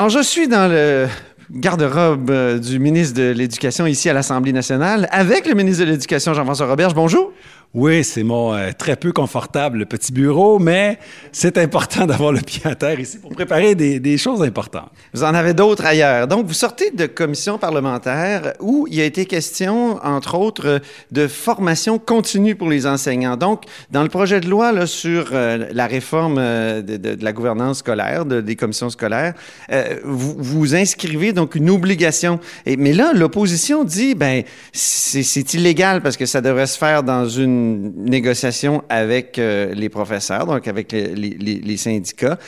Alors, je suis dans le garde-robe euh, du ministre de l'Éducation ici à l'Assemblée nationale avec le ministre de l'Éducation, Jean-François Roberge. Bonjour. Oui, c'est mon euh, très peu confortable petit bureau, mais c'est important d'avoir le pied à terre ici pour préparer des, choses importantes. Vous en avez d'autres ailleurs. Donc, vous sortez de commission parlementaire où il a été question, entre autres, de formation continue pour les enseignants. Donc, dans le projet de loi là, sur euh, la réforme euh, de, la gouvernance scolaire, des commissions scolaires, vous, vous inscrivez donc une obligation. Mais là, l'opposition dit, ben, c'est illégal parce que ça devrait se faire dans une négociation avec euh, les professeurs, donc avec les, syndicats.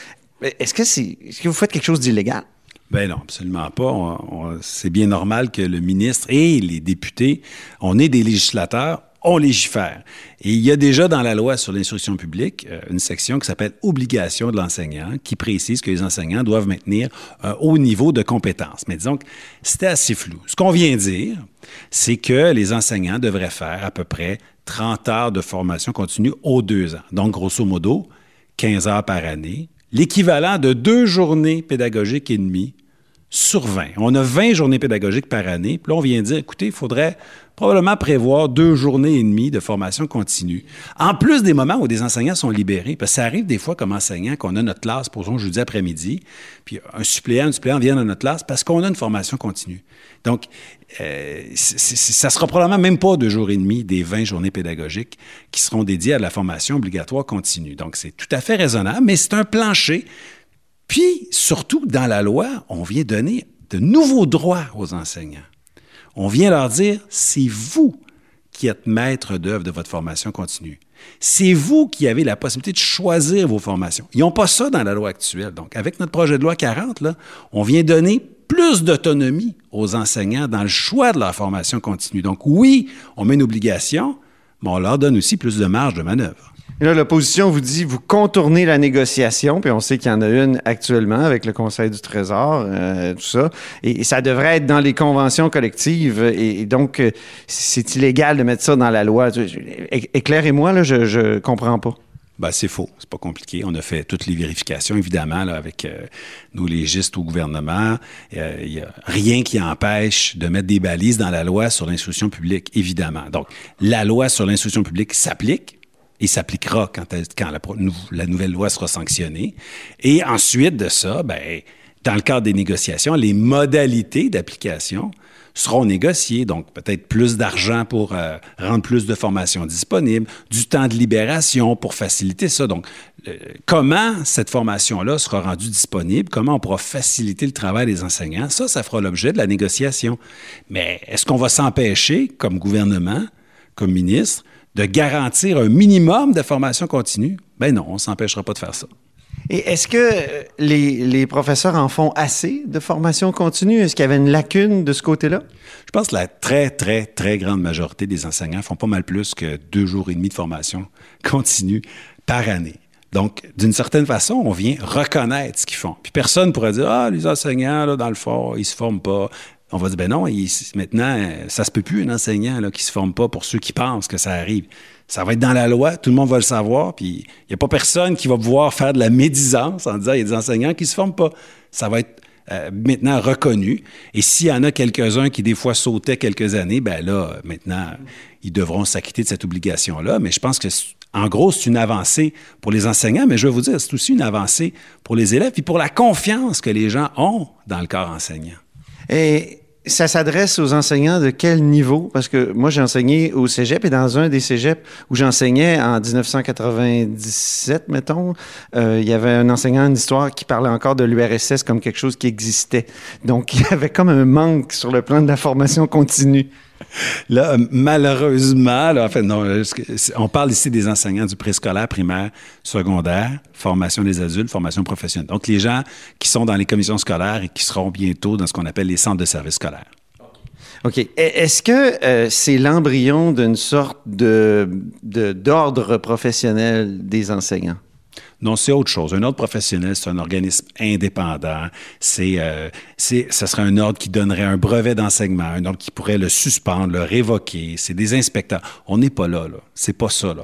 Est-ce que, c'est, est, que vous faites quelque chose d'illégal? Ben non, absolument pas. c'est bien normal que le ministre et les députés, on est des législateurs, on légifère. Et il y a déjà dans la loi sur l'instruction publique euh, une section qui s'appelle Obligation de l'enseignant, qui précise que les enseignants doivent maintenir un haut niveau de compétences. Mais disons que c'était assez flou. Ce qu'on vient dire, c'est que les enseignants devraient faire à peu près 30 heures de formation continue aux deux ans. Donc, grosso modo, 15 heures par année, l'équivalent de deux journées pédagogiques et demie sur 20. On a 20 journées pédagogiques par année. Puis là, on vient dire, écoutez, il faudrait probablement prévoir deux journées et demie de formation continue. En plus des moments où des enseignants sont libérés, parce que ça arrive des fois comme enseignant qu'on a notre classe, pour exemple, jeudi après-midi, puis un suppléant, un suppléant vient dans notre classe parce qu'on a une formation continue. Donc, euh, ça sera probablement même pas deux jours et demi des 20 journées pédagogiques qui seront dédiées à la formation obligatoire continue. Donc, c'est tout à fait raisonnable, mais c'est un plancher puis, surtout, dans la loi, on vient donner de nouveaux droits aux enseignants. On vient leur dire, c'est vous qui êtes maître d'œuvre de votre formation continue. C'est vous qui avez la possibilité de choisir vos formations. Ils n'ont pas ça dans la loi actuelle. Donc, avec notre projet de loi 40, là, on vient donner plus d'autonomie aux enseignants dans le choix de leur formation continue. Donc, oui, on met une obligation, mais on leur donne aussi plus de marge de manœuvre. Là, l'opposition vous dit, vous contournez la négociation, puis on sait qu'il y en a une actuellement avec le Conseil du Trésor, euh, tout ça. Et, ça devrait être dans les conventions collectives. Et, donc, euh, c'est illégal de mettre ça dans la loi. Éclairez-moi, là, je, ne comprends pas. Ben, c'est faux. C'est pas compliqué. On a fait toutes les vérifications, évidemment, avec euh, nos légistes au gouvernement. Il n'y a rien qui empêche de mettre des balises dans la loi sur l'instruction publique, évidemment. Donc, la loi sur l'instruction publique s'applique il s'appliquera quand, la, nouvelle loi sera sanctionnée. Et ensuite de ça, ben, dans le cadre des négociations, les modalités d'application seront négociées. Donc, peut-être plus d'argent pour euh, rendre plus de formations disponibles, du temps de libération pour faciliter ça. Donc, comment cette formation-là sera rendue disponible, comment on pourra faciliter le travail des enseignants, ça, ça fera l'objet de la négociation. Mais est-ce qu'on va s'empêcher, comme gouvernement, comme ministre, de garantir un minimum de formation continue, ben non, on ne s'empêchera pas de faire ça. Et est-ce que euh, les, professeurs en font assez de formation continue? Est-ce qu'il y avait une lacune de ce côté-là? Je pense que la très, très, très grande majorité des enseignants font pas mal plus que deux jours et demi de formation continue par année. Donc, d'une certaine façon, on vient reconnaître ce qu'ils font. Puis personne ne pourrait dire, ah, les enseignants, là, dans le fond, ils se forment pas on va dire, ben non, maintenant, ça se peut plus, un enseignant là, qui se forme pas pour ceux qui pensent que ça arrive. Ça va être dans la loi, tout le monde va le savoir, puis il n'y a pas personne qui va pouvoir faire de la médisance en disant, il y a des enseignants qui se forment pas. Ça va être euh, maintenant reconnu. Et s'il y en a quelques-uns qui, des fois, sautaient quelques années, ben là, maintenant, ils devront s'acquitter de cette obligation-là. Mais je pense que, en gros, c'est une avancée pour les enseignants, mais je vais vous dire, c'est aussi une avancée pour les élèves, puis pour la confiance que les gens ont dans le corps enseignant. Ça s'adresse aux enseignants de quel niveau? Parce que moi, j'ai enseigné au cégep et dans un des cégeps où j'enseignais en 1997, mettons, euh, il y avait un enseignant d'histoire qui parlait encore de l'URSS comme quelque chose qui existait. Donc, il y avait comme un manque sur le plan de la formation continue. Là, malheureusement, non, on parle ici des enseignants du préscolaire, primaire, secondaire, formation des adultes, formation professionnelle. Donc, les gens qui sont dans les commissions scolaires et qui seront bientôt dans ce qu'on appelle les centres de services scolaires. OK. E, est-ce que euh, c'est l'embryon d'une sorte d'ordre professionnel des enseignants? Non, c'est autre chose. Un ordre professionnel, c'est un organisme indépendant. C'est, euh, c'est, ce serait un ordre qui donnerait un brevet d'enseignement, un ordre qui pourrait le suspendre, le révoquer. C'est des inspecteurs. On n'est pas là. C'est pas ça.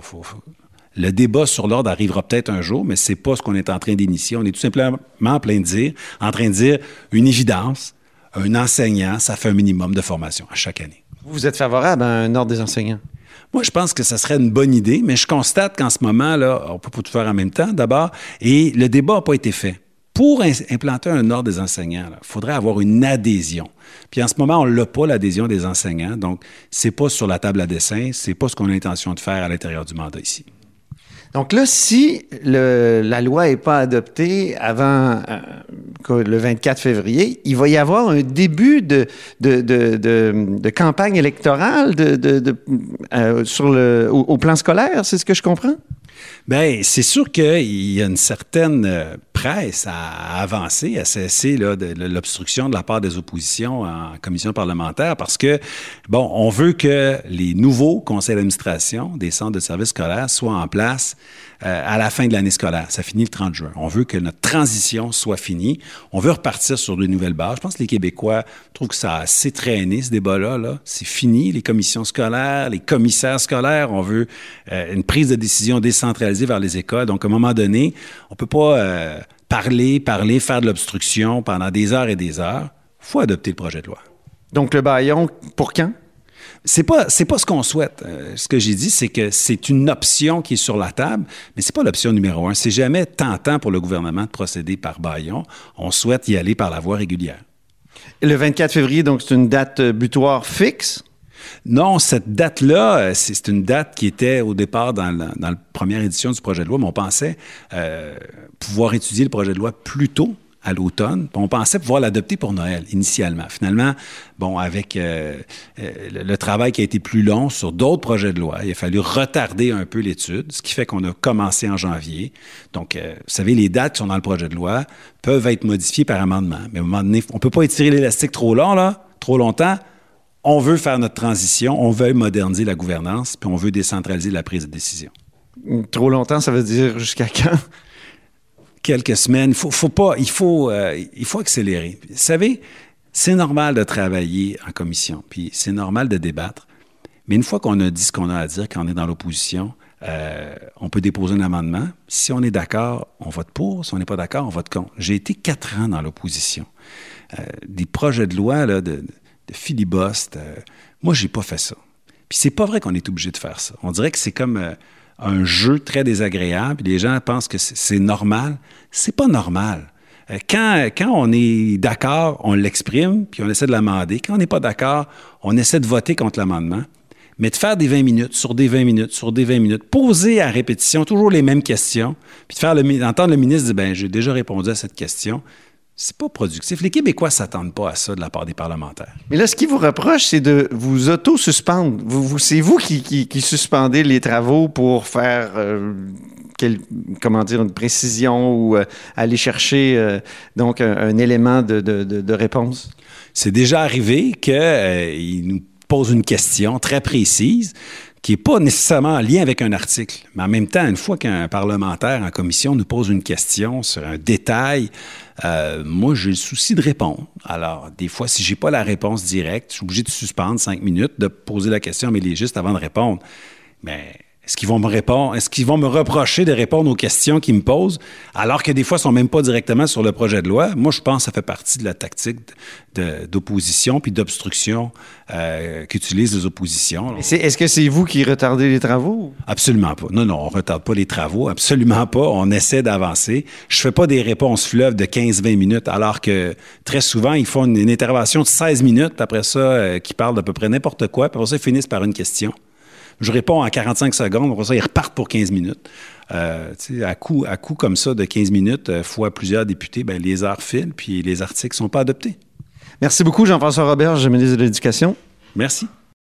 Le débat sur l'ordre arrivera peut-être un jour, mais c'est pas ce qu'on est en train d'initier. On est tout simplement en plein de en train de dire une évidence. Un enseignant, ça fait un minimum de formation à chaque année. Vous êtes favorable à un ordre des enseignants? Moi, je pense que ça serait une bonne idée, mais je constate qu'en ce moment, là, on peut pas tout faire en même temps, d'abord, et le débat n'a pas été fait. Pour implanter un ordre des enseignants, il faudrait avoir une adhésion. Puis en ce moment, on l'a pas, l'adhésion des enseignants. Donc, c'est pas sur la table à dessin, c'est pas ce qu'on a l'intention de faire à l'intérieur du mandat ici. Donc là, si la loi n'est pas adoptée avant euh, le 24 février, il va y avoir un début de, campagne électorale euh, le, au plan scolaire, c'est ce que je comprends? Bien, c'est sûr qu'il y a une certaine euh, à avancer, à cesser l'obstruction de la part des oppositions en commission parlementaire parce que, bon, on veut que les nouveaux conseils d'administration des centres de services scolaires soient en place euh, à la fin de l'année scolaire. Ça finit le 30 juin. On veut que notre transition soit finie. On veut repartir sur de nouvelles bases. Je pense que les Québécois trouvent que ça a assez traîné, ce débat-là. -là, C'est fini, les commissions scolaires, les commissaires scolaires. On veut euh, une prise de décision décentralisée vers les écoles. Donc, à un moment donné, on peut pas euh, parler, parler, faire de l'obstruction pendant des heures et des heures. Il faut adopter le projet de loi. Donc, le baillon, pour quand? C'est pas c'est pas ce qu'on souhaite. Euh, ce que j'ai dit, c'est que c'est une option qui est sur la table, mais c'est pas l'option numéro un. C'est jamais tentant pour le gouvernement de procéder par baillon. On souhaite y aller par la voie régulière. Le 24 février, donc c'est une date euh, butoir fixe. Non, cette date-là, euh, c'est une date qui était au départ dans la, première édition du projet de loi, mais on pensait pouvoir étudier le projet de loi plus tôt à l'automne. On pensait pouvoir l'adopter pour Noël initialement. Finalement, bon, avec euh, euh, le travail qui a été plus long sur d'autres projets de loi, il a fallu retarder un peu l'étude, ce qui fait qu'on a commencé en janvier. Donc, euh, vous savez, les dates qui sont dans le projet de loi peuvent être modifiées par amendement. Mais à un moment donné, on ne peut pas étirer l'élastique trop long, là, trop longtemps. On veut faire notre transition, on veut moderniser la gouvernance, puis on veut décentraliser la prise de décision. Trop longtemps, ça veut dire jusqu'à quand? quelques semaines. Faut, faut pas, il, faut, euh, il faut accélérer. Vous savez, c'est normal de travailler en commission, puis c'est normal de débattre. Mais une fois qu'on a dit ce qu'on a à dire quand on est dans l'opposition, euh, on peut déposer un amendement. Si on est d'accord, on vote pour. Si on n'est pas d'accord, on vote contre. J'ai été quatre ans dans l'opposition. Euh, des projets de loi là, de, de filibuste. moi, j'ai pas fait ça. Puis c'est pas vrai qu'on est obligé de faire ça. On dirait que c'est comme un jeu très désagréable. Les gens pensent que c'est normal. C'est pas normal. Euh, quand, quand on est d'accord, on l'exprime, puis on essaie de l'amender. Quand on n'est pas d'accord, on essaie de voter contre l'amendement. Mais de faire des 20 minutes, sur des 20 minutes, sur des 20 minutes, poser à répétition toujours les mêmes questions, puis de faire le, entendre le ministre dire, ben j'ai déjà répondu à cette question, c'est pas productif. Les Québécois s'attendent pas à ça de la part des parlementaires. Mais là, ce qui vous reproche, c'est de vous auto-suspendre. Vous, c'est vous qui, suspendez les travaux pour faire, euh, comment dire, une précision ou euh, aller chercher euh, donc un, élément de, réponse? C'est déjà arrivé qu'il nous pose une question très précise qui n'est pas nécessairement en lien avec un article. Mais en même temps, une fois qu'un parlementaire en commission nous pose une question sur un détail, euh, moi, j'ai le souci de répondre. Alors, des fois, si j'ai pas la réponse directe, je suis obligé de suspendre cinq minutes, de poser la question mais les juste avant de répondre. Mais est-ce qu'ils vont me répondre? Est-ce qu'ils vont me reprocher de répondre aux questions qu'ils me posent, alors que des fois, ils sont même pas directement sur le projet de loi? Moi, je pense que ça fait partie de la tactique d'opposition puis d'obstruction euh, qu'utilisent les oppositions. Est-ce que c'est vous qui retardez les travaux? Absolument pas. Non, non, on retarde pas les travaux. Absolument pas. On essaie d'avancer. Je fais pas des réponses fleuves de 15-20 minutes, alors que très souvent, ils font une, intervention de 16 minutes, après ça, euh, qui parle d'à peu près n'importe quoi, puis après ça, ils finissent par une question. Je réponds en 45 secondes. Après ça, ils repartent pour 15 minutes. Euh, à, coup, à coup comme ça de 15 minutes, euh, fois plusieurs députés, ben, les heures filent, puis les articles ne sont pas adoptés. Merci beaucoup, Jean-François Robert, ministre de l'Éducation. Merci.